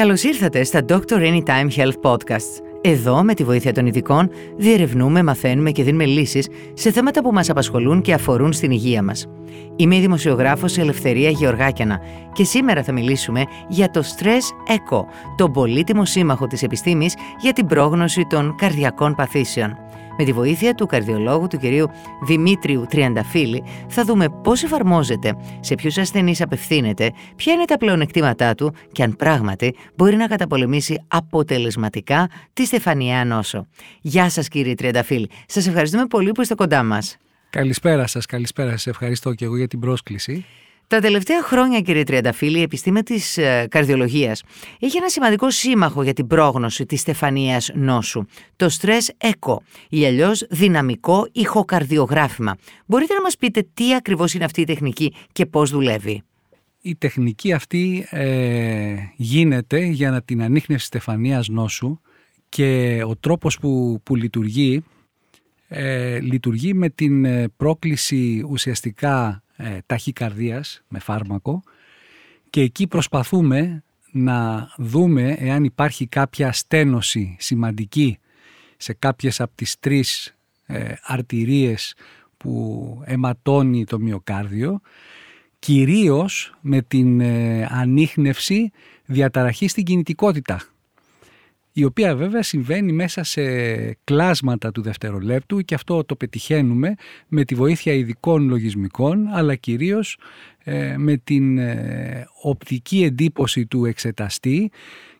Καλώς ήρθατε στα Doctor Anytime Health Podcasts. Εδώ, με τη βοήθεια των ειδικών, διερευνούμε, μαθαίνουμε και δίνουμε λύσεις σε θέματα που μας απασχολούν και αφορούν στην υγεία μας. Είμαι η δημοσιογράφος Ελευθερία Γεωργάκιανα και σήμερα θα μιλήσουμε για το Stress Echo, τον πολύτιμο σύμμαχο της επιστήμης για την πρόγνωση των καρδιακών παθήσεων. Με τη βοήθεια του καρδιολόγου του κυρίου Δημήτριου Τριανταφύλη θα δούμε πώς εφαρμόζεται, σε ποιους ασθενείς απευθύνεται, ποια είναι τα πλεονεκτήματά του και αν πράγματι μπορεί να καταπολεμήσει αποτελεσματικά τη στεφανιαία νόσο. Γεια σας κύριε Τριανταφύλη. Σας ευχαριστούμε πολύ που είστε κοντά μας. Καλησπέρα σας, καλησπέρα σας. Ευχαριστώ και εγώ για την πρόσκληση. Τα τελευταία χρόνια, κύριε Τριανταφύλη, η επιστήμη της ε, καρδιολογίας έχει ένα σημαντικό σύμμαχο για την πρόγνωση της στεφανίας νόσου, το stress echo ή αλλιώς δυναμικό ηχοκαρδιογράφημα. Μπορείτε να μας πείτε τι ακριβώς είναι αυτή η τεχνική και πώς δουλεύει; Η τεχνική αυτή ε, γίνεται για την ανείχνευση στεφανίας νόσου και ο τρόπος που, που λειτουργεί ε, λειτουργεί με την ε, πρόκληση ουσιαστικά ε, ταχυκαρδίας με φάρμακο και εκεί προσπαθούμε να δούμε εάν υπάρχει κάποια στένωση σημαντική σε κάποιες από τις τρεις ε, αρτηρίες που αιματώνει το μυοκάρδιο κυρίως με την ε, ανείχνευση διαταραχής στην κινητικότητα η οποία βέβαια συμβαίνει μέσα σε κλάσματα του δευτερολέπτου και αυτό το πετυχαίνουμε με τη βοήθεια ειδικών λογισμικών αλλά κυρίως ε, με την ε, οπτική εντύπωση του εξεταστή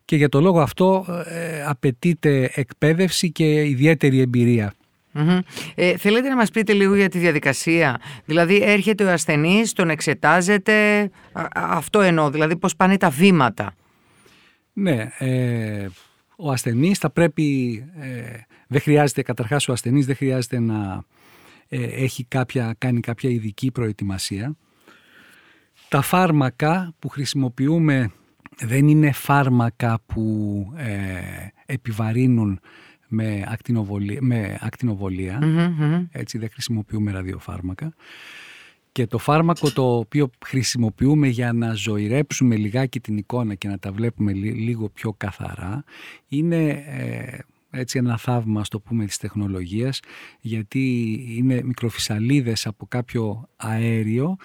και για το λόγο αυτό ε, απαιτείται εκπαίδευση και ιδιαίτερη Ε, θέλετε να μας πείτε λίγο για τη διαδικασία; Δηλαδή έρχεται ο ασθενής, τον εξετάζεται, αυτό εννοώ, δηλαδή πώς πάνε τα βήματα; Ναι, ο ασθενής θα πρέπει, ε, δεν χρειάζεται, καταρχάς ο ασθενής δεν χρειάζεται να ε, έχει κάποια, κάνει κάποια ειδική προετοιμασία. Τα φάρμακα που χρησιμοποιούμε δεν είναι φάρμακα που ε, επιβαρύνουν με ακτινοβολία, με ακτινοβολια έτσι δεν χρησιμοποιούμε ραδιοφάρμακα. Και το φάρμακο το οποίο χρησιμοποιούμε για να ζωηρέψουμε λιγάκι την εικόνα και να τα βλέπουμε λίγο πιο καθαρά είναι ε, έτσι ένα θαύμα, το πούμε, της τεχνολογίας γιατί είναι μικροφυσαλίδες από κάποιο αέριο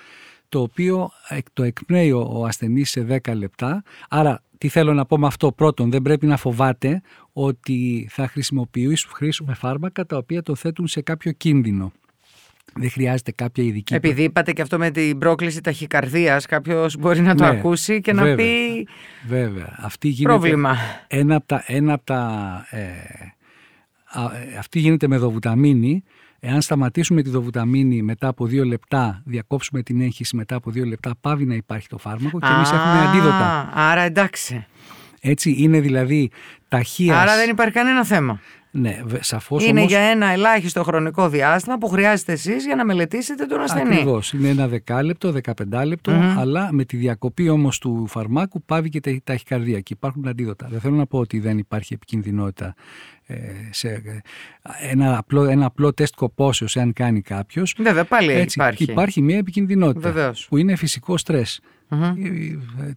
το οποίο το εκπνέει ο ασθενής σε 10 λεπτά. Άρα τι θέλω να πω με αυτό; Πρώτον, δεν πρέπει να φοβάται ότι θα χρησιμοποιήσουμε φάρμακα τα οποία το θέτουν σε κάποιο κίνδυνο. Δεν χρειάζεται κάποια ειδική. Επειδή είπατε και αυτό με την πρόκληση ταχυκαρδίας, κάποιος μπορεί να το ναι, ακούσει και να πει. Βέβαια. Αυτή γίνεται πρόβλημα. Ένα από τα. Ένα από τα ε, ε, αυτή γίνεται με δοβουταμίνη. Εάν σταματήσουμε τη δοβουταμίνη μετά από δύο λεπτά, διακόψουμε την έγχυση μετά από δύο λεπτά, πάβει να υπάρχει το φάρμακο και εμείς έχουμε αντίδοτα. Άρα εντάξει. Έτσι είναι δηλαδή ταχεία. Άρα δεν υπάρχει κανένα θέμα. Ναι, σαφώς Είναι όμως... για ένα ελάχιστο χρονικό διάστημα που χρειάζεται εσείς για να μελετήσετε τον ασθενή. Ακριβώς. Είναι ένα δεκάλεπτο, δεκαπεντάλεπτο, αλλά με τη διακοπή όμως του φαρμάκου πάβει και τα ταχυκαρδία και υπάρχουν αντίδοτα. Δεν θέλω να πω ότι δεν υπάρχει επικινδυνότητα ε, σε ένα απλό, ένα απλό τεστ κοπόσεως εάν κάνει κάποιος. Βέβαια, πάλι έτσι, υπάρχει. Υπάρχει μια επικινδυνότητα Βεβαίως. που είναι φυσικό στρες.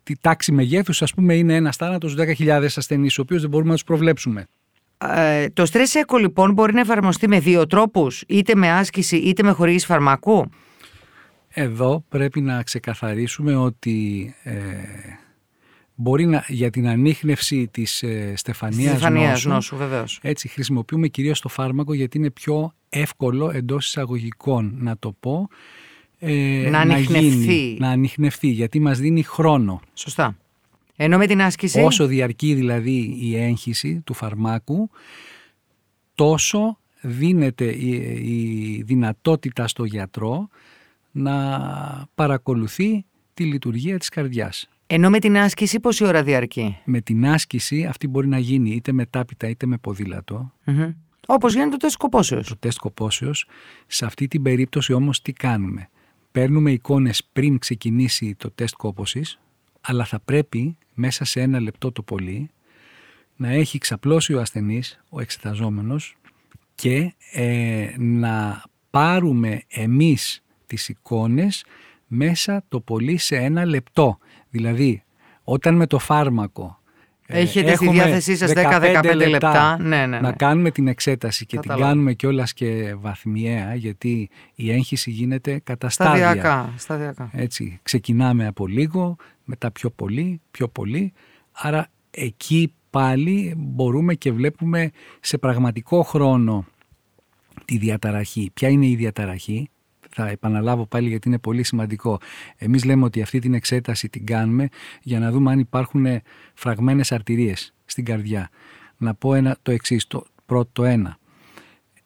Τη τάξη μεγέθους, ας πούμε, είναι ένας θάνατος 10.000 ασθενείς, ο οποίος δεν μπορούμε να τους προβλέψουμε. Ε, το stress echo λοιπόν μπορεί να εφαρμοστεί με δύο τρόπους, είτε με άσκηση είτε με χορήγηση φαρμακού. Εδώ πρέπει να ξεκαθαρίσουμε ότι ε, μπορεί να, για την ανείχνευση της ε, στεφανίας, στεφανίας νόσου, νόσου βεβαίως. έτσι χρησιμοποιούμε κυρίως το φάρμακο γιατί είναι πιο εύκολο εντός εισαγωγικών να το πω ε, να, να, γίνει, να ανοιχνευτεί γιατί μας δίνει χρόνο. Σωστά. Ενώ με την άσκηση. Όσο διαρκεί δηλαδή η έγχυση του φαρμάκου, τόσο δίνεται η, δυνατότητα στο γιατρό να παρακολουθεί τη λειτουργία της καρδιάς. Ενώ με την άσκηση πόση ώρα διαρκεί; Με την άσκηση αυτή μπορεί να γίνει είτε μετάπιτα είτε με ποδήλατο. Mm-hmm. Όπως γίνεται το τεστ κοπόσεως. Το τεστ κοπόσεως. Σε αυτή την περίπτωση όμως τι κάνουμε; Παίρνουμε εικόνες πριν ξεκινήσει το τεστ κόπωσης αλλά θα πρέπει μέσα σε ένα λεπτό το πολύ να έχει ξαπλώσει ο ασθενής, ο εξεταζόμενος και ε, να πάρουμε εμείς τις εικόνες μέσα το πολύ σε ένα λεπτό. Δηλαδή, όταν με το φάρμακο Έχετε στη διάθεσή σας 10-15 λεπτά, Ναι, ναι, ναι. να κάνουμε την εξέταση και την κάνουμε κιόλας και βαθμιαία γιατί η έγχυση γίνεται κατά στάδια. Σταδιακά, Έτσι, ξεκινάμε από λίγο, μετά πιο πολύ, πιο πολύ. Άρα εκεί πάλι μπορούμε και βλέπουμε σε πραγματικό χρόνο τη διαταραχή. Ποια είναι η διαταραχή, θα επαναλάβω πάλι γιατί είναι πολύ σημαντικό. Εμείς λέμε ότι αυτή την εξέταση την κάνουμε για να δούμε αν υπάρχουν φραγμένες αρτηρίες στην καρδιά. Να πω ένα, το εξής, το πρώτο το ένα.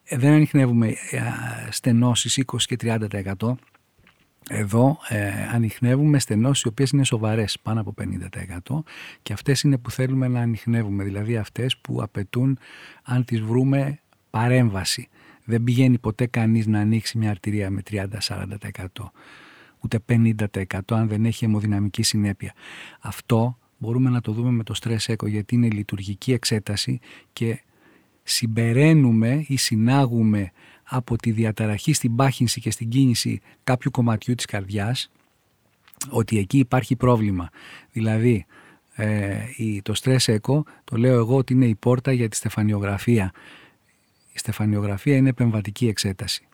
Ε, δεν ανοιχνεύουμε ε, στενώσεις 20 και 30%. Εδώ ε, ανοιχνεύουμε στενώσεις οι οποίες είναι σοβαρές, πάνω από 50% και αυτές είναι που θέλουμε να ανοιχνεύουμε, δηλαδή αυτές που απαιτούν αν τις βρούμε παρέμβαση. Δεν πηγαίνει ποτέ κανείς να ανοίξει μια αρτηρία με 30-40% ούτε 50% αν δεν έχει αιμοδυναμική συνέπεια. Αυτό μπορούμε να το δούμε με το stress echo γιατί είναι λειτουργική εξέταση και συμπεραίνουμε ή συνάγουμε από τη διαταραχή στην πάχυνση και στην κίνηση κάποιου κομματιού της καρδιάς ότι εκεί υπάρχει πρόβλημα. Δηλαδή ε, το stress echo το λέω εγώ ότι είναι η πόρτα για τη στεφανιογραφία η στεφανιογραφία είναι επεμβατική εξέταση.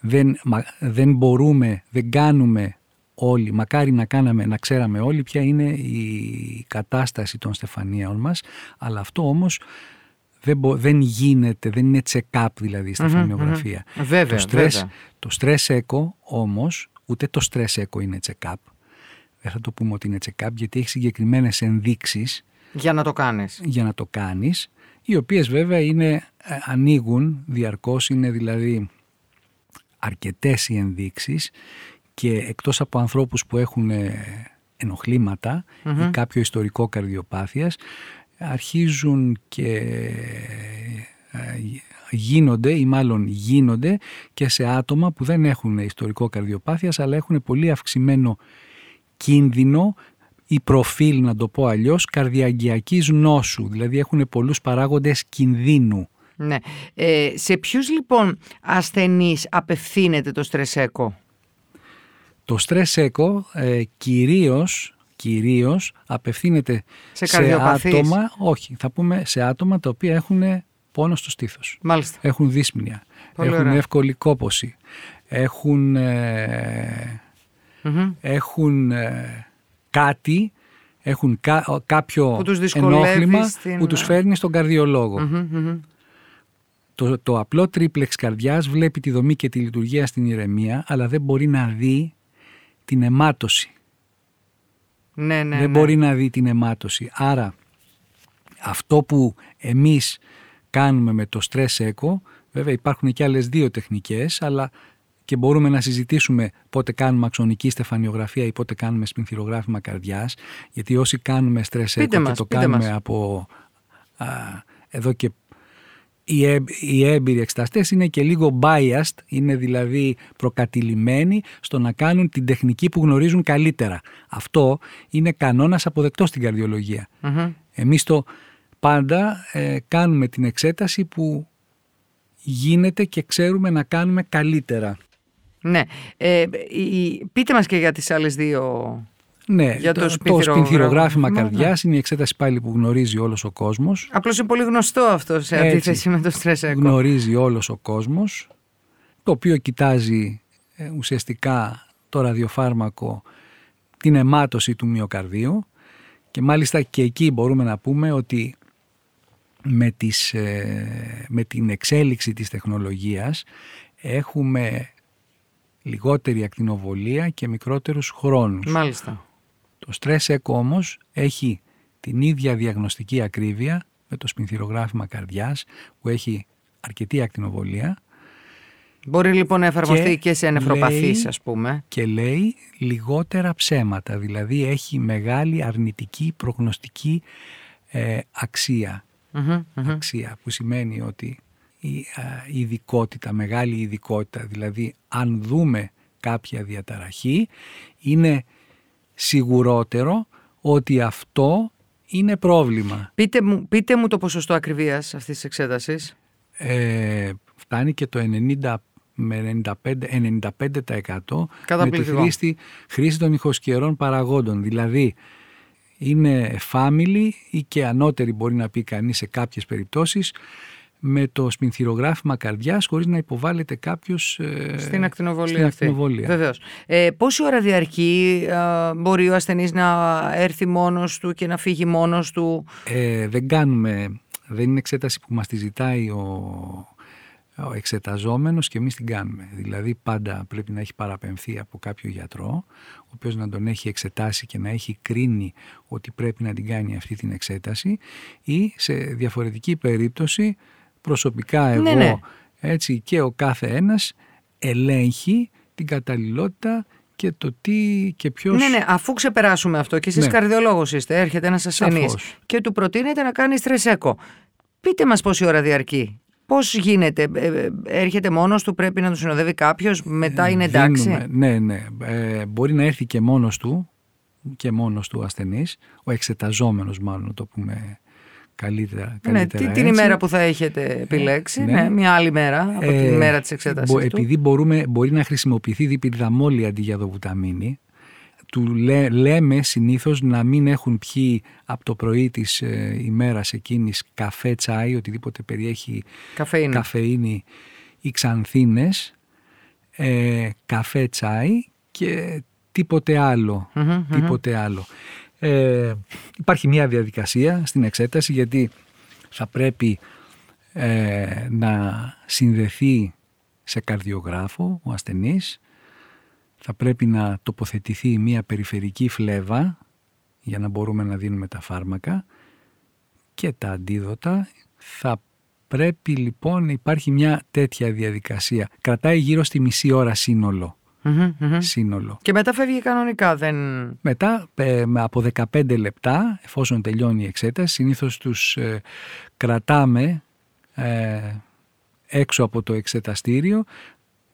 Δεν, δεν μπορούμε, δεν κάνουμε όλοι, μακάρι να κάναμε, να ξέραμε όλοι ποια είναι η κατάσταση των στεφανίων μας, αλλά αυτό όμως δεν, δεν γίνεται, δεν είναι check-up δηλαδή η στεφανιογραφία. Βέβαια, το, stress, το stress echo όμως, ούτε το stress echo είναι check-up. Δεν θα το πούμε ότι είναι check-up γιατί έχει συγκεκριμένες ενδείξεις για να το κάνεις. Για να το κάνεις οι οποίες βέβαια είναι, ε, ανοίγουν διαρκώς, είναι δηλαδή αρκετές οι ενδείξεις και εκτός από ανθρώπους που έχουν ε, ενοχληματα ή κάποιο ιστορικό καρδιοπάθειας αρχίζουν και ε, γίνονται ή μάλλον γίνονται και σε άτομα που δεν έχουν ιστορικό καρδιοπάθειας αλλά έχουν πολύ αυξημένο κίνδυνο ή προφίλ να το πω αλλιώς καρδιαγγειακής νόσου, δηλαδή έχουν πολλούς παράγοντες κινδύνου. Ναι. Ε, σε ποιους λοιπόν ασθενείς απευθύνεται το στρεσέκο; Το στρεσέκο ε, κυρίως, κυρίως απευθύνεται σε, σε άτομα, όχι, θα πούμε σε άτομα τα οποία έχουν πόνο στο στήθος. Μάλιστα. Έχουν δύσπνοια, έχουν εύκολη κόποση, έχουν, ε, έχουν ε, κάτι, έχουν κάποιο ενόχλημα που τους φέρνει στον καρδιολογο Το, το απλό τρίπλεξ καρδιάς βλέπει τη δομή και τη λειτουργία στην ηρεμία, αλλά δεν μπορεί να δει την αιμάτωση. Ναι, ναι, δεν ναι. μπορεί να δει την αιμάτωση. Άρα αυτό που εμείς κάνουμε με το stress echo, βέβαια υπάρχουν και άλλες δύο τεχνικές, αλλά και μπορούμε να συζητήσουμε πότε κάνουμε αξονική στεφανιογραφία ή πότε κάνουμε σπινθυρογράφημα καρδιάς, γιατί όσοι κάνουμε στρες και το κάνουμε από α, εδώ και οι, έ, οι έμπειροι εξεταστές είναι και λίγο biased, είναι δηλαδή προκατηλημένοι στο να κάνουν την τεχνική που γνωρίζουν καλύτερα. Αυτό είναι κανόνας αποδεκτός στην καρδιολογία. Mm-hmm. Εμείς το πάντα ε, κάνουμε την εξέταση που γίνεται και ξέρουμε να κάνουμε καλύτερα. Ναι. Ε, πείτε μας και για τις άλλες δύο... Ναι, για το, το σπινθυρογράφημα καρδιάς είναι η εξέταση πάλι που γνωρίζει όλος ο κόσμος. Απλώς είναι πολύ γνωστό αυτό σε αντίθεση με το stress echo. Γνωρίζει όλος ο κόσμος, το οποίο κοιτάζει ε, ουσιαστικά το ραδιοφάρμακο την αιμάτωση του μυοκαρδίου και μάλιστα και εκεί μπορούμε να πούμε ότι με, τις, ε, με την εξέλιξη της τεχνολογίας έχουμε λιγότερη ακτινοβολία και μικρότερους χρόνους. Μάλιστα. Το stress echo όμως έχει την ίδια διαγνωστική ακρίβεια με το σπινθυρογράφημα καρδιάς που έχει αρκετή ακτινοβολία. Μπορεί λοιπόν να εφαρμοστεί και, σε νεφροπαθείς ας πούμε. Και λέει λιγότερα ψέματα, δηλαδή έχει μεγάλη αρνητική προγνωστική ε, αξια Αξία που σημαίνει ότι η ειδικότητα, μεγάλη ειδικότητα, δηλαδή αν δούμε κάποια διαταραχή, είναι σιγουρότερο ότι αυτό είναι πρόβλημα. Πείτε μου, πείτε μου το ποσοστό ακριβίας αυτής της εξέτασης. Ε, φτάνει και το 90 με 95, 95% με τη χρήση, χρήση των ηχοσκερών παραγόντων. Δηλαδή είναι family ή και ανώτερη μπορεί να πει κανείς σε κάποιες περιπτώσεις με το σπινθυρογράφημα καρδιάς χωρίς να υποβάλλεται κάποιος ε, στην ακτινοβολία στην ακτινοβολία. Βεβαίως. Ε, πόση ώρα διαρκεί ε, μπορεί ο ασθενής να έρθει μόνος του και να φύγει μόνος του; Ε, δεν κάνουμε, δεν είναι εξέταση που μας τη ζητάει ο, ο εξεταζόμενος και εμείς την κάνουμε. Δηλαδή πάντα πρέπει να έχει παραπεμφθεί από κάποιο γιατρό, ο οποίος να τον έχει εξετάσει και να έχει κρίνει ότι πρέπει να την κάνει αυτή την εξέταση ή σε διαφορετική περίπτωση προσωπικά εγώ ναι, ναι. έτσι και ο κάθε ένας ελέγχει την καταλληλότητα και το τι και ποιος. Ναι, ναι, αφού ξεπεράσουμε αυτό και εσείς ναι. καρδιολόγος είστε, έρχεται ένας ασθενής και του προτείνετε να κάνει στρεσέκο. Πείτε μας πόση ώρα διαρκεί. Πώς γίνεται, ε, ε, έρχεται μόνος του, πρέπει να του συνοδεύει κάποιος, μετά είναι εντάξει; ναι, ναι. Ε, μπορεί να έρθει και μόνος του και μόνος του ασθενής, ο εξεταζόμενος, μάλλον το πούμε καλύτερα. καλύτερα ναι, την ημέρα που θα έχετε επιλέξει, ναι. ναι μια άλλη μέρα από ε, την ημέρα της εξέτασης μπο, Επειδή μπορούμε, μπορεί να χρησιμοποιηθεί διπυρδαμόλη αντί για δοβουταμίνη, του λέ, λέμε συνήθως να μην έχουν πιει από το πρωί της ε, ημέρας εκείνης καφέ, τσάι, οτιδήποτε περιέχει καφεΐνη, καφεΐνη ή ξανθίνες, ε, καφέ, τσάι και τίποτε τίποτε άλλο. Ε, υπάρχει μια διαδικασία στην εξέταση γιατί θα πρέπει ε, να συνδεθεί σε καρδιογράφο ο ασθενής, θα πρέπει να τοποθετηθεί μια περιφερική φλέβα για να μπορούμε να δίνουμε τα φάρμακα και τα αντίδοτα. Θα πρέπει λοιπόν να υπάρχει μια τέτοια διαδικασία. Κρατάει γύρω στη μισή ώρα σύνολο σύνολο. Και μετά φεύγει κανονικά, δεν... Μετά ε, από 15 λεπτά, εφόσον τελειώνει η εξέταση, συνήθως τους ε, κρατάμε ε, έξω από το εξεταστήριο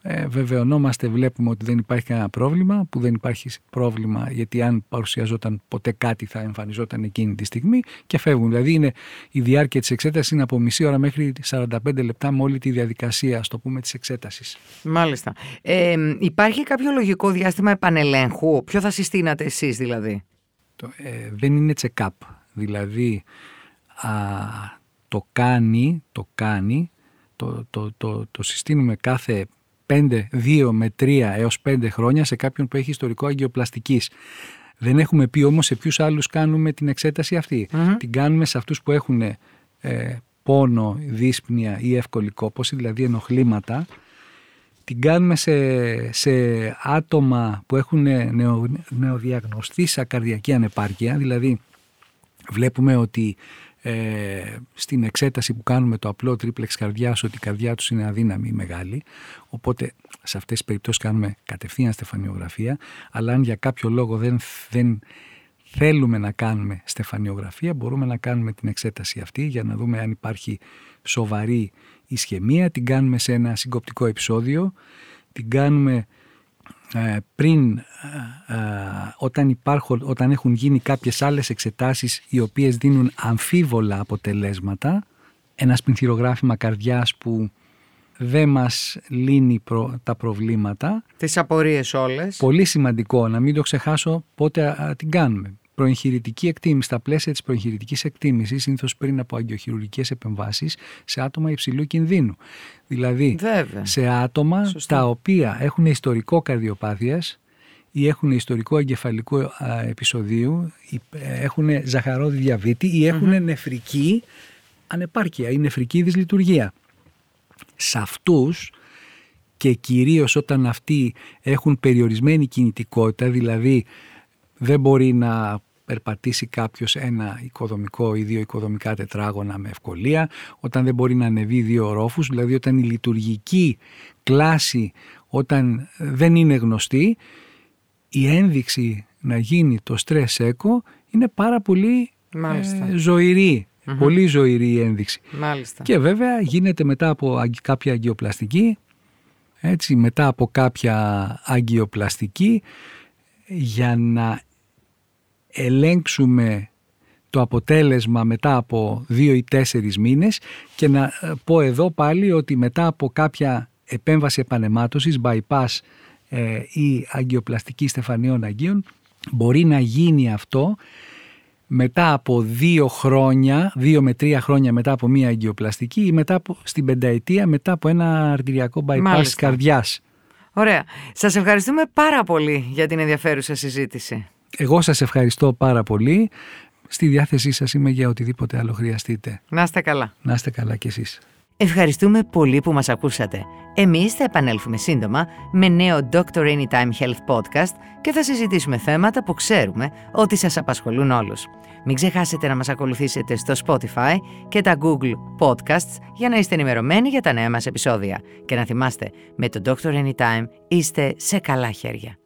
ε, βεβαιωνόμαστε, βλέπουμε ότι δεν υπάρχει κανένα πρόβλημα, που δεν υπάρχει πρόβλημα γιατί αν παρουσιαζόταν ποτέ κάτι θα εμφανιζόταν εκείνη τη στιγμή και φεύγουν. Δηλαδή είναι, η διάρκεια της εξέτασης είναι από μισή ώρα μέχρι 45 λεπτά με όλη τη διαδικασία, ας το πούμε, της εξέτασης. Μάλιστα. Ε, υπάρχει κάποιο λογικό διάστημα επανελέγχου, ποιο θα συστήνατε εσείς δηλαδή; Το, ε, δεν είναι check-up, δηλαδή α, το κάνει, το κάνει, το, το, το, το συστήνουμε κάθε 5, 2 με 3 έως 5 χρόνια σε κάποιον που έχει ιστορικό αγκιοπλαστικής. Δεν έχουμε πει όμως σε ποιους άλλους κάνουμε την εξέταση Την κάνουμε σε αυτούς που έχουν ε, πόνο, δύσπνοια ή εύκολη κόπωση, δηλαδή ενοχλήματα. Την κάνουμε σε, σε άτομα που έχουν νεο, νεοδιαγνωστή καρδιακή ανεπάρκεια, δηλαδή βλέπουμε ότι ε, στην εξέταση που κάνουμε το απλό τρίπλεξ καρδιάς ότι η καρδιά τους είναι αδύναμη ή μεγάλη. Οπότε σε αυτές τις περιπτώσεις κάνουμε κατευθείαν στεφανιογραφία. Αλλά αν για κάποιο λόγο δεν, δεν θέλουμε να κάνουμε στεφανιογραφία μπορούμε να κάνουμε την εξέταση αυτή για να δούμε αν υπάρχει σοβαρή ισχυμία. Την κάνουμε σε ένα συγκοπτικό επεισόδιο. Την κάνουμε ε, πριν ε, ε, όταν, υπάρχουν, όταν έχουν γίνει κάποιες άλλες εξετάσεις οι οποίες δίνουν αμφίβολα αποτελέσματα ένα σπινθυρογράφημα καρδιάς που δεν μας λύνει τα προβλήματα. Τις απορίες όλες. Πολύ σημαντικό να μην το ξεχάσω πότε την κάνουμε προεγχειρητική εκτίμηση, στα πλαίσια της προεγχειρητικής εκτίμησης, συνήθως πριν από αγκιοχειρουργικέ επεμβάσεις, σε άτομα υψηλού κινδύνου. Δηλαδή, σε άτομα τα οποία έχουν ιστορικό καρδιοπάθειας ή έχουν ιστορικό εγκεφαλικό επεισοδίου, έχουν ζαχαρόδι διαβήτη ή έχουν νεφρική ανεπάρκεια ή νεφρική δυσλειτουργία. Σε αυτούς και κυρίως όταν αυτοί έχουν περιορισμένη κινητικότητα, δηλαδή δεν μπορεί να περπατήσει κάποιος ένα οικοδομικό ή δύο οικοδομικά τετράγωνα με ευκολία, όταν δεν μπορεί να ανεβεί δύο ρόφους, δηλαδή όταν η λειτουργική κλάση όταν δεν είναι γνωστή, η ένδειξη να γίνει το stress echo είναι πάρα πολύ ε, ζωηρή. Πολύ ζωηρή η ένδειξη. Μάλιστα. Και βέβαια γίνεται μετά από κάποια αγκιοπλαστική, έτσι, μετά από κάποια αγκιοπλαστική για να ελέγξουμε το αποτέλεσμα μετά από δύο ή τέσσερις μήνες και να ε, πω εδώ πάλι ότι μετά από κάποια επέμβαση επανεμάτωσης, bypass ε, ή αγκιοπλαστική στεφανίων αγίων μπορεί να γίνει αυτό μετά από δύο χρόνια, δύο με τρία χρόνια μετά από μία εγκυοπλαστική ή μετά από, στην πενταετία μετά από ένα αρτηριακό bypass Μάλιστα. καρδιάς. Ωραία. Σας ευχαριστούμε πάρα πολύ για την ενδιαφέρουσα συζήτηση. Εγώ σας ευχαριστώ πάρα πολύ. Στη διάθεσή σας είμαι για οτιδήποτε άλλο χρειαστείτε. Να είστε καλά. Να είστε καλά κι εσείς. Ευχαριστούμε πολύ που μας ακούσατε. Εμείς θα επανέλθουμε σύντομα με νέο Dr. Anytime Health Podcast και θα συζητήσουμε θέματα που ξέρουμε ότι σας απασχολούν όλους. Μην ξεχάσετε να μας ακολουθήσετε στο Spotify και τα Google Podcasts για να είστε ενημερωμένοι για τα νέα μας επεισόδια. Και να θυμάστε, με το Dr. Anytime είστε σε καλά χέρια.